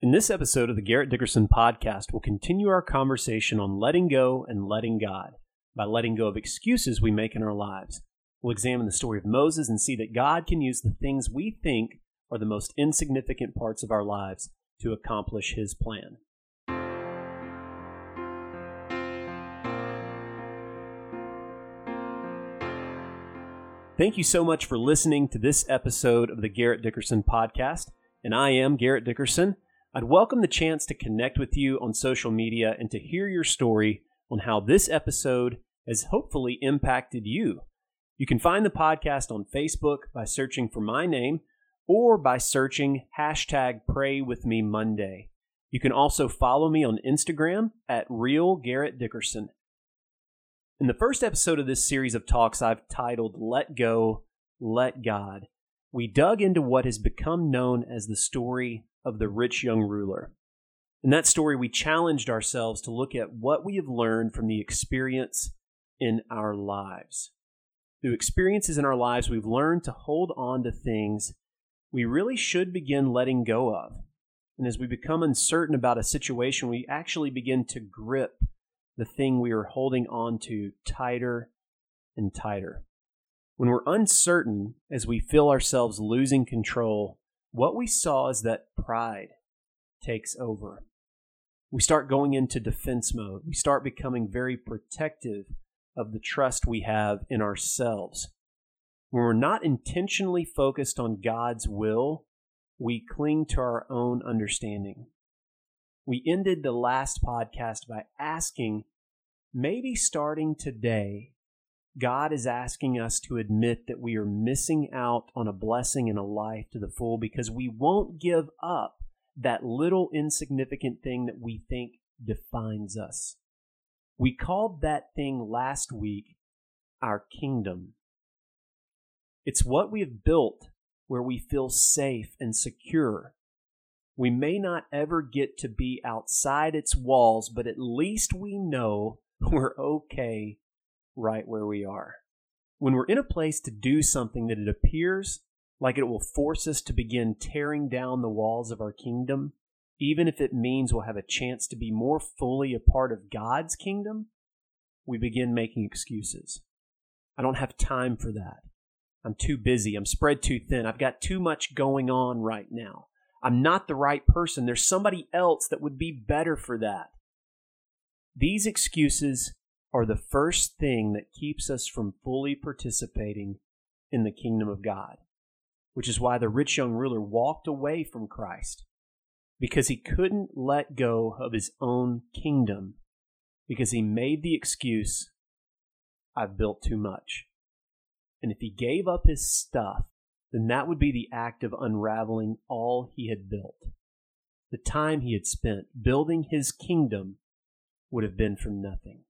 In this episode of the Garrett Dickerson podcast, we'll continue our conversation on letting go and letting God by letting go of excuses we make in our lives. We'll examine the story of Moses and see that God can use the things we think are the most insignificant parts of our lives to accomplish his plan. Thank you so much for listening to this episode of the Garrett Dickerson podcast. And I am Garrett Dickerson. I'd welcome the chance to connect with you on social media and to hear your story on how this episode has hopefully impacted you. You can find the podcast on Facebook by searching for my name or by searching hashtag Pray Monday. You can also follow me on Instagram at Real Garrett Dickerson. In the first episode of this series of talks, I've titled Let Go, Let God. We dug into what has become known as the story of the rich young ruler. In that story, we challenged ourselves to look at what we have learned from the experience in our lives. Through experiences in our lives, we've learned to hold on to things we really should begin letting go of. And as we become uncertain about a situation, we actually begin to grip the thing we are holding on to tighter and tighter. When we're uncertain, as we feel ourselves losing control, what we saw is that pride takes over. We start going into defense mode. We start becoming very protective of the trust we have in ourselves. When we're not intentionally focused on God's will, we cling to our own understanding. We ended the last podcast by asking maybe starting today, God is asking us to admit that we are missing out on a blessing and a life to the full because we won't give up that little insignificant thing that we think defines us. We called that thing last week our kingdom. It's what we have built where we feel safe and secure. We may not ever get to be outside its walls, but at least we know we're okay right where we are. When we're in a place to do something that it appears like it will force us to begin tearing down the walls of our kingdom, even if it means we'll have a chance to be more fully a part of God's kingdom, we begin making excuses. I don't have time for that. I'm too busy. I'm spread too thin. I've got too much going on right now. I'm not the right person. There's somebody else that would be better for that. These excuses are the first thing that keeps us from fully participating in the kingdom of God, which is why the rich young ruler walked away from Christ because he couldn't let go of his own kingdom because he made the excuse, I've built too much. And if he gave up his stuff, then that would be the act of unraveling all he had built. The time he had spent building his kingdom would have been for nothing.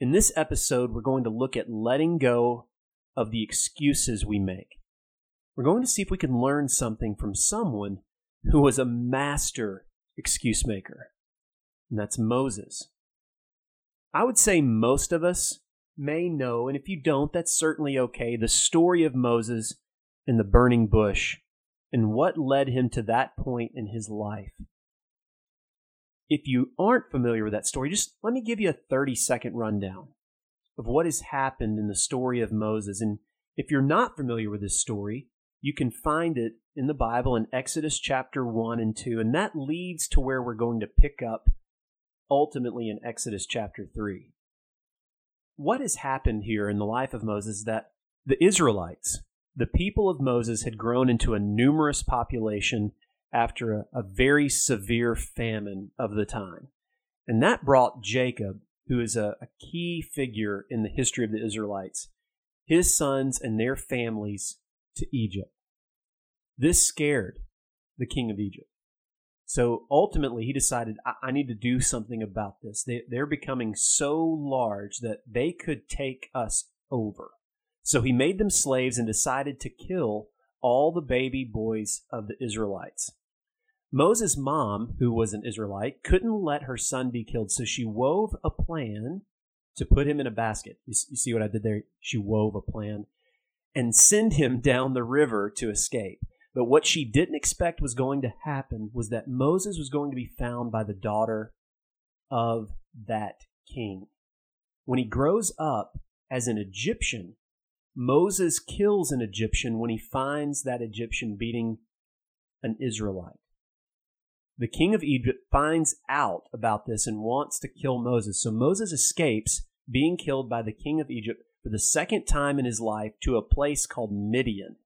In this episode, we're going to look at letting go of the excuses we make. We're going to see if we can learn something from someone who was a master excuse maker, and that's Moses. I would say most of us may know, and if you don't, that's certainly okay, the story of Moses in the burning bush and what led him to that point in his life. If you aren't familiar with that story, just let me give you a 30 second rundown of what has happened in the story of Moses. And if you're not familiar with this story, you can find it in the Bible in Exodus chapter 1 and 2. And that leads to where we're going to pick up ultimately in Exodus chapter 3. What has happened here in the life of Moses that the Israelites, the people of Moses, had grown into a numerous population after a, a very severe famine of the time. And that brought Jacob, who is a, a key figure in the history of the Israelites, his sons and their families to Egypt. This scared the king of Egypt. So ultimately, he decided, I, I need to do something about this. They, they're becoming so large that they could take us over. So he made them slaves and decided to kill all the baby boys of the Israelites. Moses' mom, who was an Israelite, couldn't let her son be killed, so she wove a plan to put him in a basket. You, see what I did there? She wove a plan and send him down the river to escape. But what she didn't expect was going to happen was that Moses was going to be found by the daughter of that king. When he grows up as an Egyptian, Moses kills an Egyptian when he finds that Egyptian beating an Israelite. The king of Egypt finds out about this and wants to kill Moses. So Moses escapes being killed by the king of Egypt for the second time in his life to a place called Midian,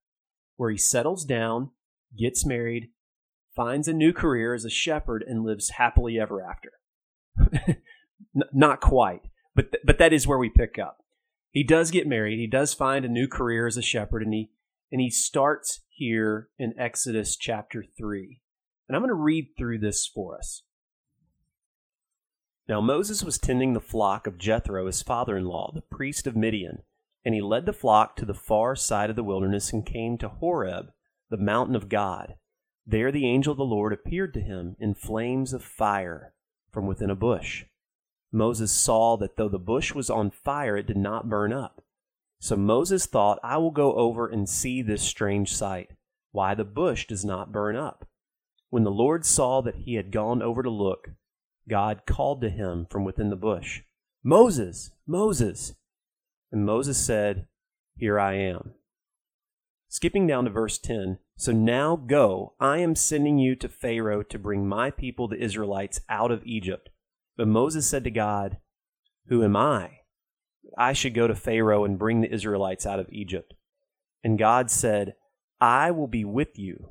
where he settles down, gets married, finds a new career as a shepherd, and lives happily ever after. Not quite, but th- but that is where we pick up. He does get married. He does find a new career as a shepherd, and he and he starts here in Exodus chapter three. And I'm going to read through this for us. Now Moses was tending the flock of Jethro, his father in law, the priest of Midian, and he led the flock to the far side of the wilderness and came to Horeb, the mountain of God. There the angel of the Lord appeared to him in flames of fire from within a bush. Moses saw that though the bush was on fire, it did not burn up. So Moses thought, I will go over and see this strange sight, why the bush does not burn up. When the Lord saw that he had gone over to look, God called to him from within the bush, Moses, Moses. And Moses said, Here I am. Skipping down to verse 10 So now go, I am sending you to Pharaoh to bring my people, the Israelites, out of Egypt. But Moses said to God, Who am I? I should go to Pharaoh and bring the Israelites out of Egypt. And God said, I will be with you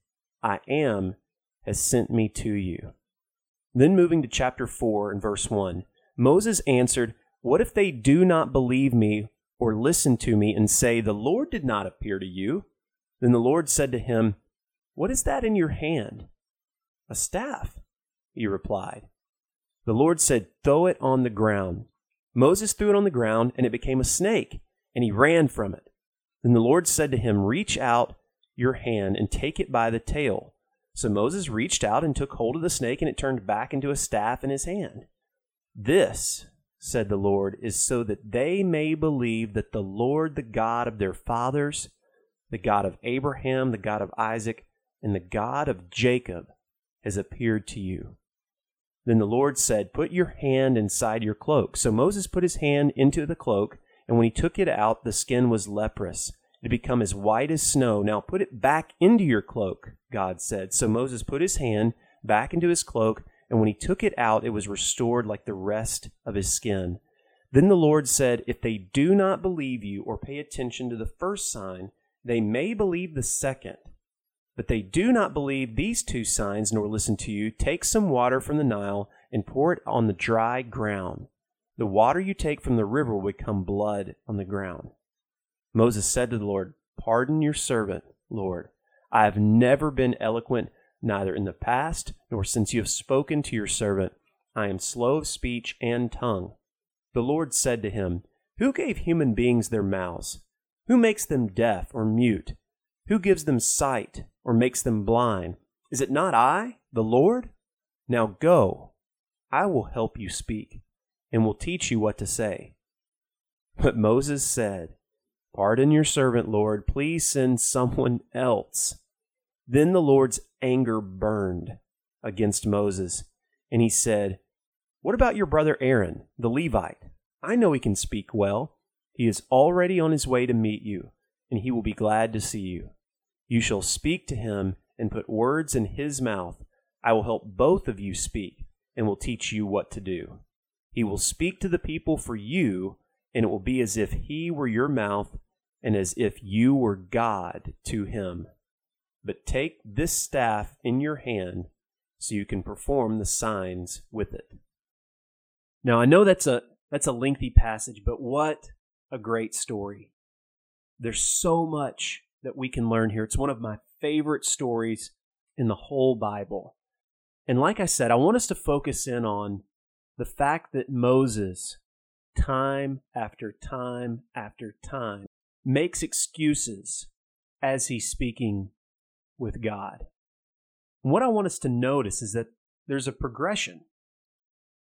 I am has sent me to you. Then moving to chapter 4 and verse 1, Moses answered, What if they do not believe me or listen to me and say, The Lord did not appear to you? Then the Lord said to him, What is that in your hand? A staff, he replied. The Lord said, Throw it on the ground. Moses threw it on the ground, and it became a snake, and he ran from it. Then the Lord said to him, Reach out your hand and take it by the tail. So Moses reached out and took hold of the snake, and it turned back into a staff in his hand. This, said the Lord, is so that they may believe that the Lord, the God of their fathers, the God of Abraham, the God of Isaac, and the God of Jacob, has appeared to you. Then the Lord said, Put your hand inside your cloak. So Moses put his hand into the cloak, and when he took it out, the skin was leprous to become as white as snow. Now put it back into your cloak, God said. So Moses put his hand back into his cloak, and when he took it out, it was restored like the rest of his skin. Then the Lord said, If they do not believe you or pay attention to the first sign, they may believe the second. But they do not believe these two signs nor listen to you. Take some water from the Nile and pour it on the dry ground. The water you take from the river will become blood on the ground. Moses said to the Lord, Pardon your servant, Lord. I have never been eloquent, neither in the past nor since you have spoken to your servant. I am slow of speech and tongue. The Lord said to him, Who gave human beings their mouths? Who makes them deaf or mute? Who gives them sight or makes them blind? Is it not I, the Lord? Now go, I will help you speak, and will teach you what to say. But Moses said, Pardon your servant, Lord. Please send someone else. Then the Lord's anger burned against Moses, and he said, What about your brother Aaron, the Levite? I know he can speak well. He is already on his way to meet you, and he will be glad to see you. You shall speak to him and put words in his mouth. I will help both of you speak and will teach you what to do. He will speak to the people for you and it will be as if he were your mouth and as if you were God to him. But take this staff in your hand so you can perform the signs with it. Now I know that's a that's a lengthy passage, but what a great story. There's so much that we can learn here. It's one of my favorite stories in the whole Bible. And like I said, I want us to focus in on the fact that Moses, time after time after time, makes excuses as he's speaking with God. And what I want us to notice is that there's a progression.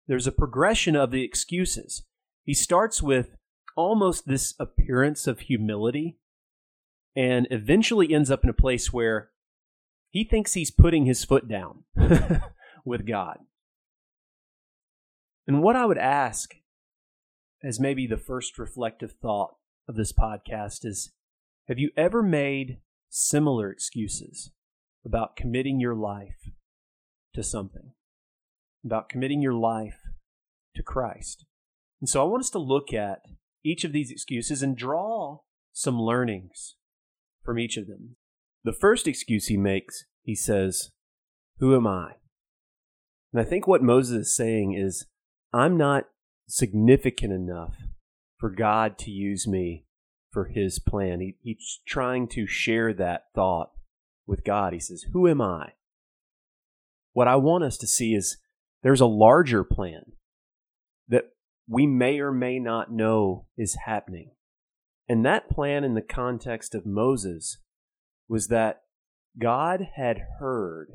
There's a progression of the excuses. He starts with almost this appearance of humility and eventually ends up in a place where he thinks he's putting his foot down with God. And what I would ask as maybe the first reflective thought of this podcast is have you ever made similar excuses about committing your life to something, about committing your life to Christ? And so I want us to look at each of these excuses and draw some learnings from each of them. The first excuse he makes, he says, Who am I? And I think what Moses is saying is, I'm not significant enough for God to use me for his plan. He, he's trying to share that thought with God. He says, Who am I? What I want us to see is there's a larger plan that we may or may not know is happening. And that plan, in the context of Moses, was that God had heard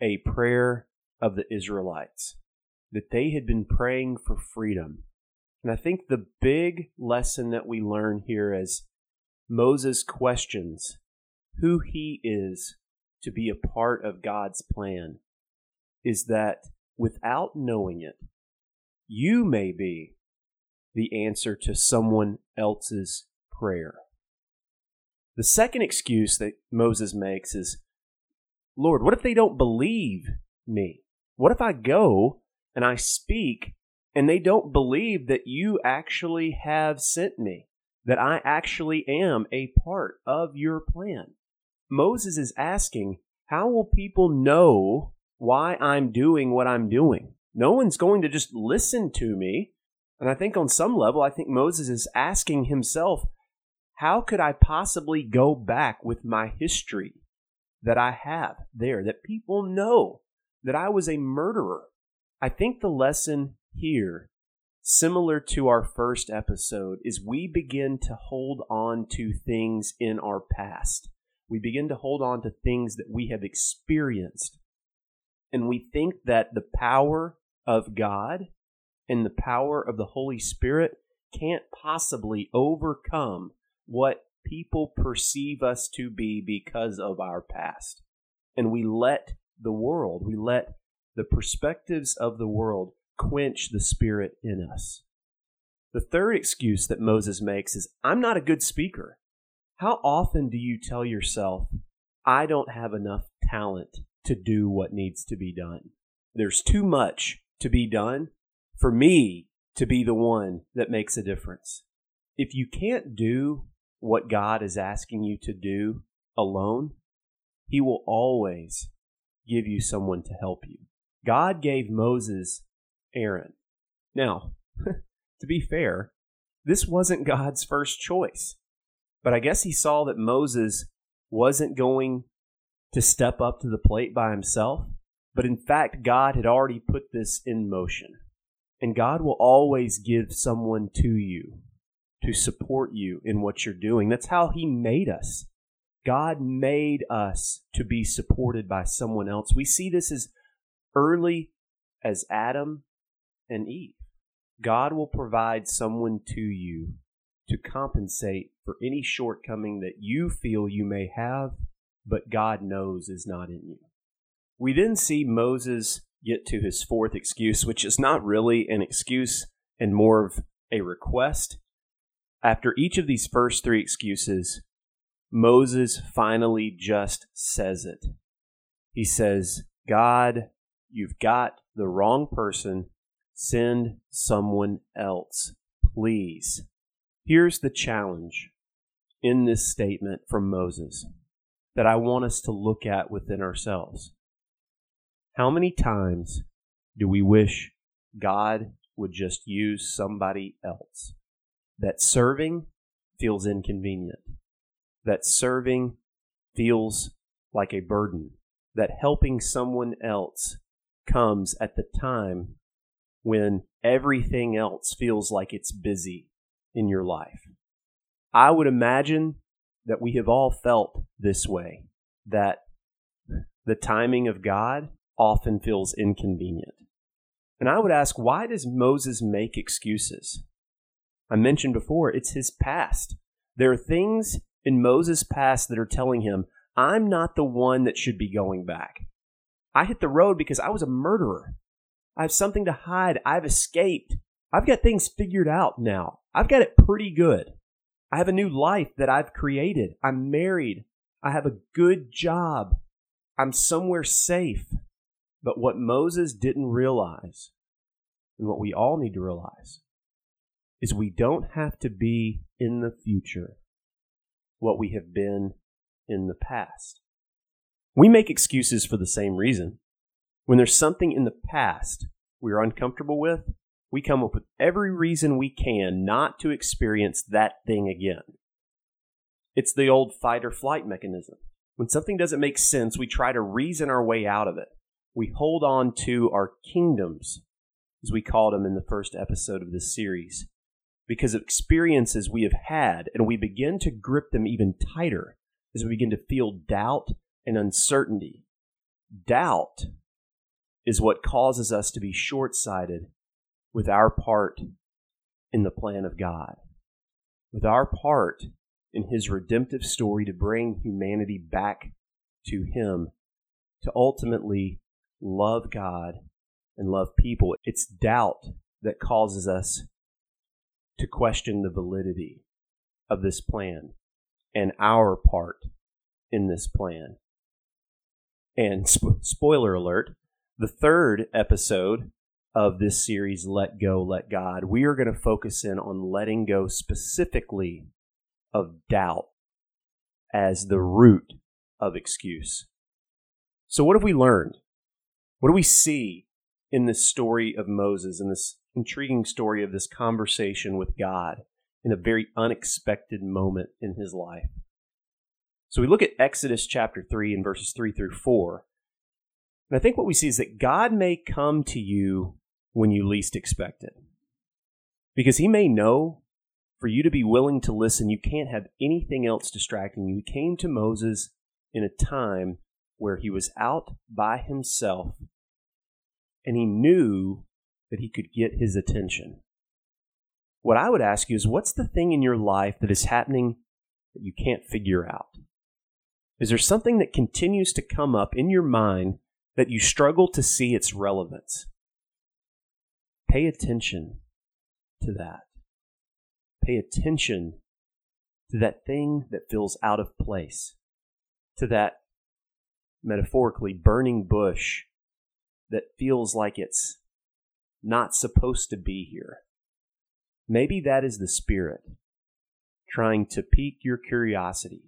a prayer of the Israelites, that they had been praying for freedom. And I think the big lesson that we learn here as Moses questions who he is to be a part of God's plan is that without knowing it, you may be the answer to someone else's prayer. The second excuse that Moses makes is, Lord, what if they don't believe me? What if I go and I speak and they don't believe that you actually have sent me, that I actually am a part of your plan? Moses is asking, how will people know why I'm doing what I'm doing? No one's going to just listen to me. And I think on some level, I think Moses is asking himself, how could I possibly go back with my history that I have there, that people know that I was a murderer? I think the lesson here, similar to our first episode, is we begin to hold on to things in our past. We begin to hold on to things that we have experienced. And we think that the power of God and the power of the Holy Spirit can't possibly overcome what people perceive us to be because of our past. And we let the world, we let the perspectives of the world quench the spirit in us. The third excuse that Moses makes is I'm not a good speaker. How often do you tell yourself, I don't have enough talent to do what needs to be done? There's too much to be done for me to be the one that makes a difference. If you can't do what God is asking you to do alone, He will always give you someone to help you. God gave Moses Aaron. Now, to be fair, this wasn't God's first choice. But I guess he saw that Moses wasn't going to step up to the plate by himself. But in fact, God had already put this in motion. And God will always give someone to you to support you in what you're doing. That's how He made us. God made us to be supported by someone else. We see this as early as Adam and Eve. God will provide someone to you to compensate for any shortcoming that you feel you may have, but God knows is not in you. We then see Moses get to his fourth excuse, which is not really an excuse and more of a request. After each of these first three excuses, Moses finally just says it. He says, God, you've got the wrong person. Send someone else, please. Here's the challenge in this statement from Moses that I want us to look at within ourselves. How many times do we wish God would just use somebody else? that serving feels inconvenient, that serving feels like a burden, that helping someone else comes at the time when everything else feels like it's busy in your life. I would imagine that we have all felt this way, that the timing of God often feels inconvenient. And I would ask, why does Moses make excuses? I mentioned before, it's his past. There are things in Moses' past that are telling him, I'm not the one that should be going back. I hit the road because I was a murderer. I have something to hide. I've escaped. I've got things figured out now. I've got it pretty good. I have a new life that I've created. I'm married. I have a good job. I'm somewhere safe. But what Moses didn't realize, and what we all need to realize, is we don't have to be in the future what we have been in the past. We make excuses for the same reason. When there's something in the past we're uncomfortable with, we come up with every reason we can not to experience that thing again. It's the old fight or flight mechanism. When something doesn't make sense, we try to reason our way out of it. We hold on to our kingdoms, as we called them in the first episode of this series, because of experiences we have had, and we begin to grip them even tighter as we begin to feel doubt and uncertainty. Doubt is what causes us to be short sighted with our part in the plan of God, with our part in His redemptive story to bring humanity back to Him, to ultimately love God and love people. It's doubt that causes us to question the validity of this plan and our part in this plan. And sp- spoiler alert, the third episode of this series, Let Go, Let God, we are going to focus in on letting go specifically of doubt as the root of excuse. So, what have we learned? What do we see in this story of Moses, in this intriguing story of this conversation with God in a very unexpected moment in his life? So, we look at Exodus chapter 3 and verses 3 through 4. And I think what we see is that God may come to you when you least expect it. Because he may know for you to be willing to listen, you can't have anything else distracting you. He came to Moses in a time where he was out by himself and he knew that he could get his attention. What I would ask you is what's the thing in your life that is happening that you can't figure out? Is there something that continues to come up in your mind that you struggle to see its relevance? Pay attention to that. Pay attention to that thing that feels out of place, to that metaphorically burning bush that feels like it's not supposed to be here. Maybe that is the Spirit trying to pique your curiosity,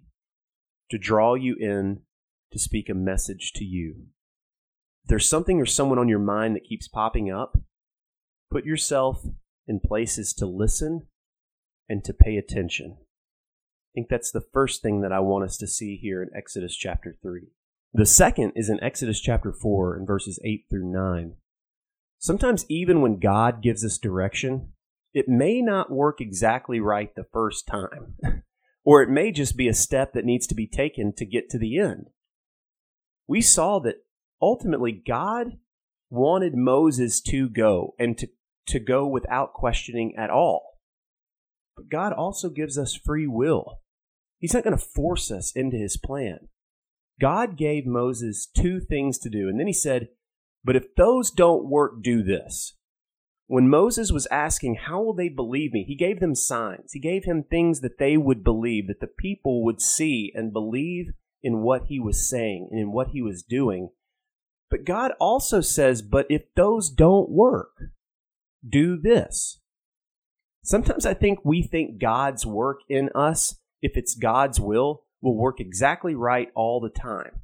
to draw you in to speak a message to you. If there's something or someone on your mind that keeps popping up, Put yourself in places to listen and to pay attention. I think that's the first thing that I want us to see here in Exodus chapter 3. The second is in Exodus chapter 4 in verses 8 through 9. Sometimes, even when God gives us direction, it may not work exactly right the first time, or it may just be a step that needs to be taken to get to the end. We saw that ultimately God wanted Moses to go and to to go without questioning at all. But God also gives us free will. He's not going to force us into his plan. God gave Moses two things to do, and then he said, But if those don't work, do this. When Moses was asking, How will they believe me? He gave them signs. He gave him things that they would believe, that the people would see and believe in what he was saying and in what he was doing. But God also says, But if those don't work, do this. Sometimes I think we think God's work in us, if it's God's will, will work exactly right all the time,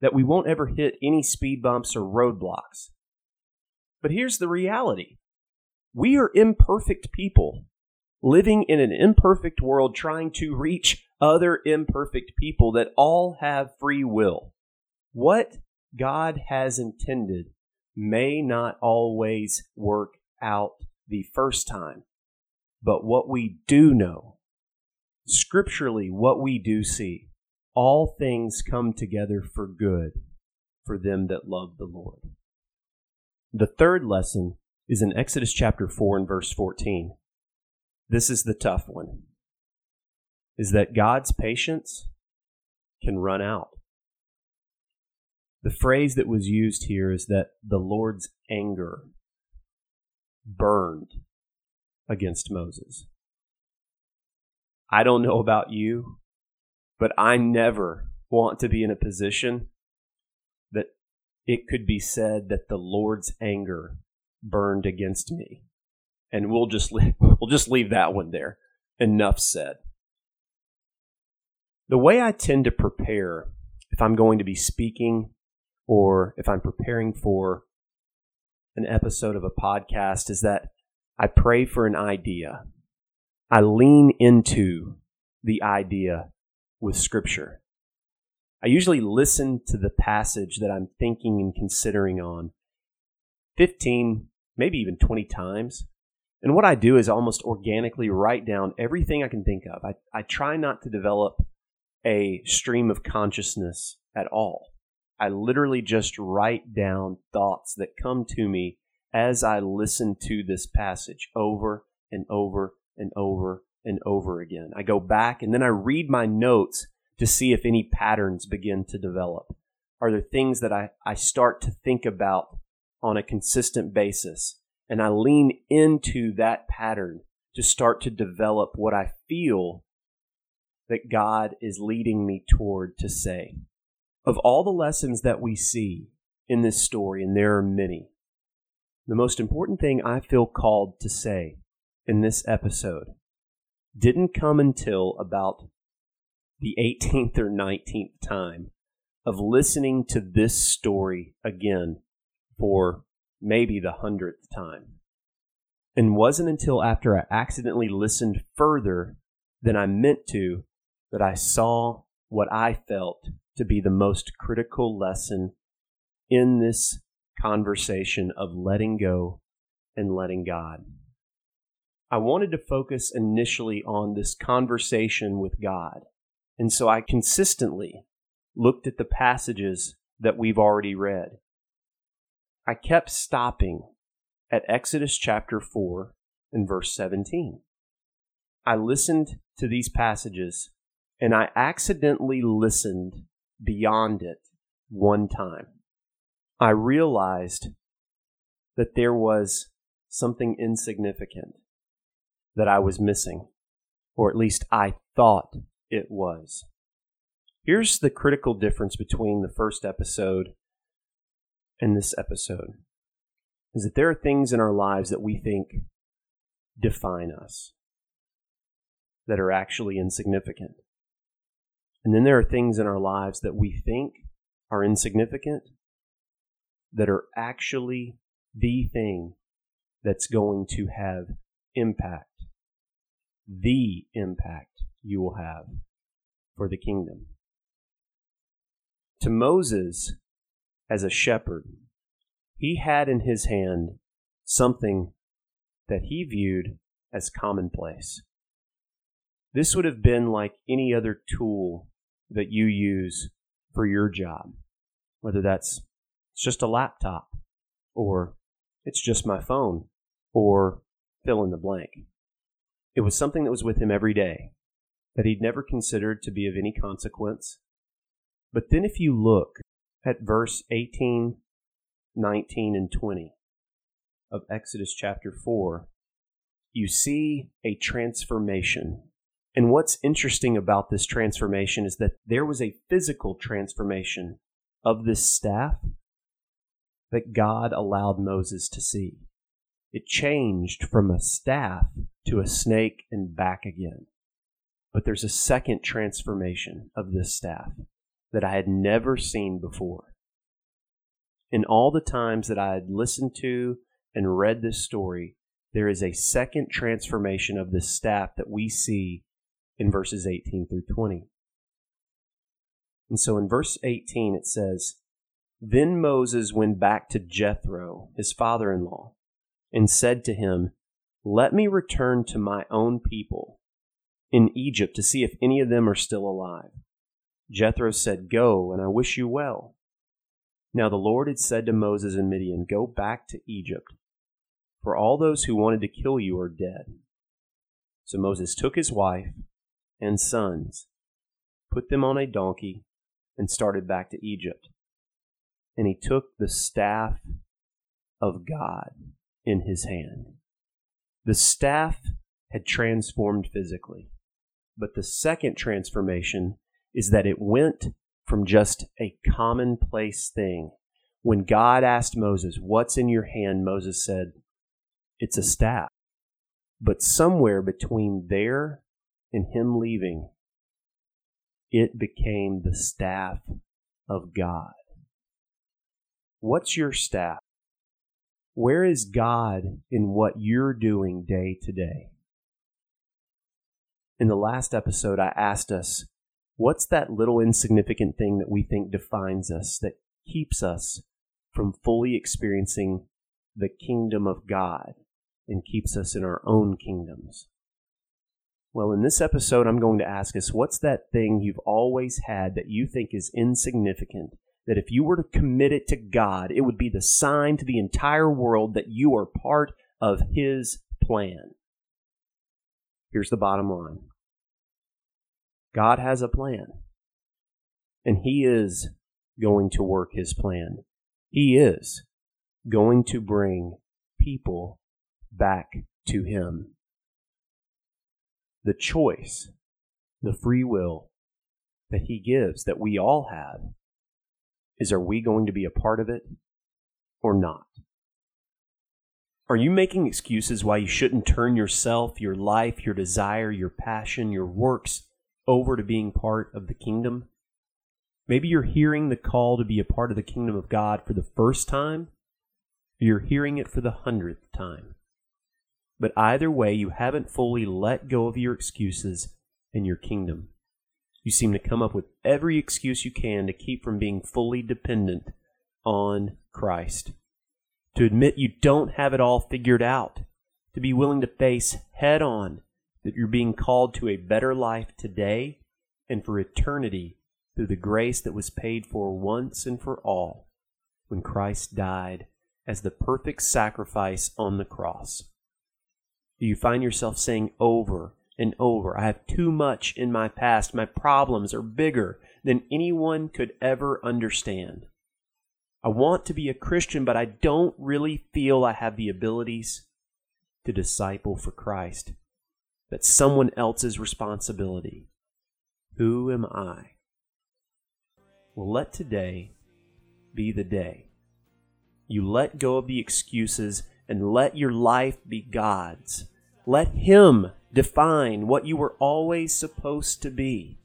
that we won't ever hit any speed bumps or roadblocks. But here's the reality we are imperfect people living in an imperfect world trying to reach other imperfect people that all have free will. What God has intended may not always work out the first time. But what we do know, scripturally, what we do see, all things come together for good for them that love the Lord. The third lesson is in Exodus chapter 4 and verse 14. This is the tough one. Is that God's patience can run out. The phrase that was used here is that the Lord's anger burned against Moses. I don't know about you, but I never want to be in a position that it could be said that the Lord's anger burned against me. And we'll just leave, we'll just leave that one there. Enough said. The way I tend to prepare if I'm going to be speaking or if I'm preparing for an episode of a podcast is that I pray for an idea. I lean into the idea with scripture. I usually listen to the passage that I'm thinking and considering on 15, maybe even 20 times. And what I do is almost organically write down everything I can think of. I, I try not to develop a stream of consciousness at all. I literally just write down thoughts that come to me as I listen to this passage over and over and over and over again. I go back and then I read my notes to see if any patterns begin to develop. Are there things that I, I start to think about on a consistent basis? And I lean into that pattern to start to develop what I feel that God is leading me toward to say. Of all the lessons that we see in this story, and there are many, the most important thing I feel called to say in this episode didn't come until about the 18th or 19th time of listening to this story again for maybe the hundredth time. And wasn't until after I accidentally listened further than I meant to that I saw what I felt to be the most critical lesson in this conversation of letting go and letting God. I wanted to focus initially on this conversation with God. And so I consistently looked at the passages that we've already read. I kept stopping at Exodus chapter 4 and verse 17. I listened to these passages and I accidentally listened beyond it one time. I realized that there was something insignificant that I was missing, or at least I thought it was. Here's the critical difference between the first episode and this episode is that there are things in our lives that we think define us that are actually insignificant. And then there are things in our lives that we think are insignificant that are actually the thing that's going to have impact, the impact you will have for the kingdom. To Moses, as a shepherd, he had in his hand something that he viewed as commonplace. This would have been like any other tool that you use for your job, whether that's it's just a laptop, or it's just my phone, or fill in the blank. It was something that was with him every day that he'd never considered to be of any consequence. But then if you look at verse 18, 19, and 20 of Exodus chapter 4, you see a transformation. And what's interesting about this transformation is that there was a physical transformation of this staff that God allowed Moses to see. It changed from a staff to a snake and back again. But there's a second transformation of this staff that I had never seen before. In all the times that I had listened to and read this story, there is a second transformation of this staff that we see in verses 18 through 20. And so in verse 18 it says, Then Moses went back to Jethro, his father in law, and said to him, Let me return to my own people in Egypt to see if any of them are still alive. Jethro said, Go, and I wish you well. Now the Lord had said to Moses and Midian, Go back to Egypt, for all those who wanted to kill you are dead. So Moses took his wife and sons, put them on a donkey, and started back to Egypt and he took the staff of God in his hand. The staff had transformed physically, but the second transformation is that it went from just a commonplace thing. When God asked Moses, What's in your hand? Moses said, It's a staff. But somewhere between there and him leaving, it became the staff of God. What's your staff? Where is God in what you're doing day to day? In the last episode, I asked us, what's that little insignificant thing that we think defines us, that keeps us from fully experiencing the kingdom of God and keeps us in our own kingdoms? Well, in this episode, I'm going to ask us, what's that thing you've always had that you think is insignificant that if you were to commit it to God, it would be the sign to the entire world that you are part of His plan. Here's the bottom line God has a plan, and He is going to work His plan. He is going to bring people back to Him. The choice, the free will that He gives, that we all have, is are we going to be a part of it or not? Are you making excuses why you shouldn't turn yourself, your life, your desire, your passion, your works over to being part of the kingdom? Maybe you're hearing the call to be a part of the kingdom of God for the first time, or you're hearing it for the hundredth time. But either way, you haven't fully let go of your excuses and your kingdom. You seem to come up with every excuse you can to keep from being fully dependent on Christ. To admit you don't have it all figured out. To be willing to face head on that you're being called to a better life today and for eternity through the grace that was paid for once and for all when Christ died as the perfect sacrifice on the cross. Do you find yourself saying over and over. I have too much in my past. My problems are bigger than anyone could ever understand. I want to be a Christian, but I don't really feel I have the abilities to disciple for Christ. That's someone else's responsibility. Who am I? Well, let today be the day. You let go of the excuses and let your life be God's. Let Him define what you were always supposed to be.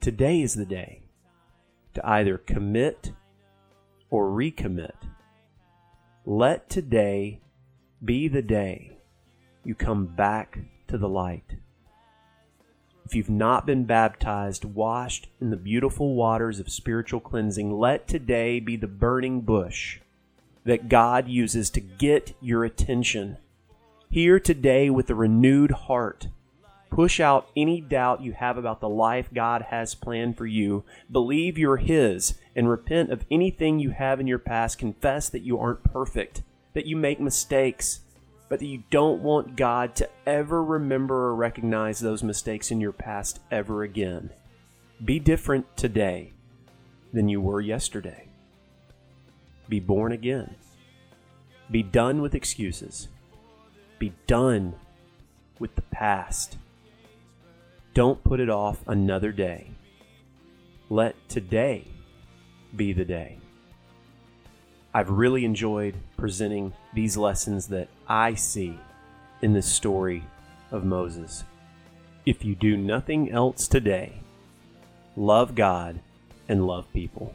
Today is the day to either commit or recommit. Let today be the day you come back to the light. If you've not been baptized, washed in the beautiful waters of spiritual cleansing, let today be the burning bush that God uses to get your attention here today with a renewed heart. Push out any doubt you have about the life God has planned for you. Believe you're His and repent of anything you have in your past. Confess that you aren't perfect, that you make mistakes, but that you don't want God to ever remember or recognize those mistakes in your past ever again. Be different today than you were yesterday. Be born again. Be done with excuses be done with the past. Don't put it off another day. Let today be the day. I've really enjoyed presenting these lessons that I see in this story of Moses. If you do nothing else today, love God and love people.